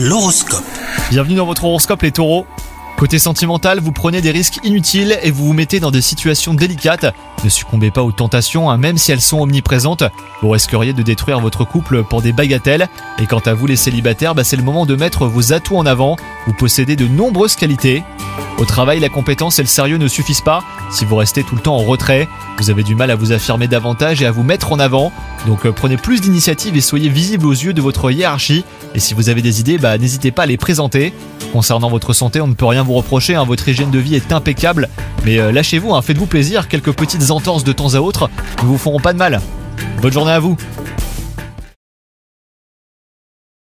L'horoscope. Bienvenue dans votre horoscope les taureaux. Côté sentimental, vous prenez des risques inutiles et vous vous mettez dans des situations délicates. Ne succombez pas aux tentations, hein, même si elles sont omniprésentes. Vous risqueriez de détruire votre couple pour des bagatelles. Et quant à vous les célibataires, bah, c'est le moment de mettre vos atouts en avant. Vous possédez de nombreuses qualités. Au travail, la compétence et le sérieux ne suffisent pas. Si vous restez tout le temps en retrait, vous avez du mal à vous affirmer davantage et à vous mettre en avant. Donc euh, prenez plus d'initiative et soyez visible aux yeux de votre hiérarchie. Et si vous avez des idées, bah, n'hésitez pas à les présenter. Concernant votre santé, on ne peut rien vous reprocher, hein, votre hygiène de vie est impeccable. Mais euh, lâchez-vous, hein, faites-vous plaisir, quelques petites entorses de temps à autre ne vous feront pas de mal. Bonne journée à vous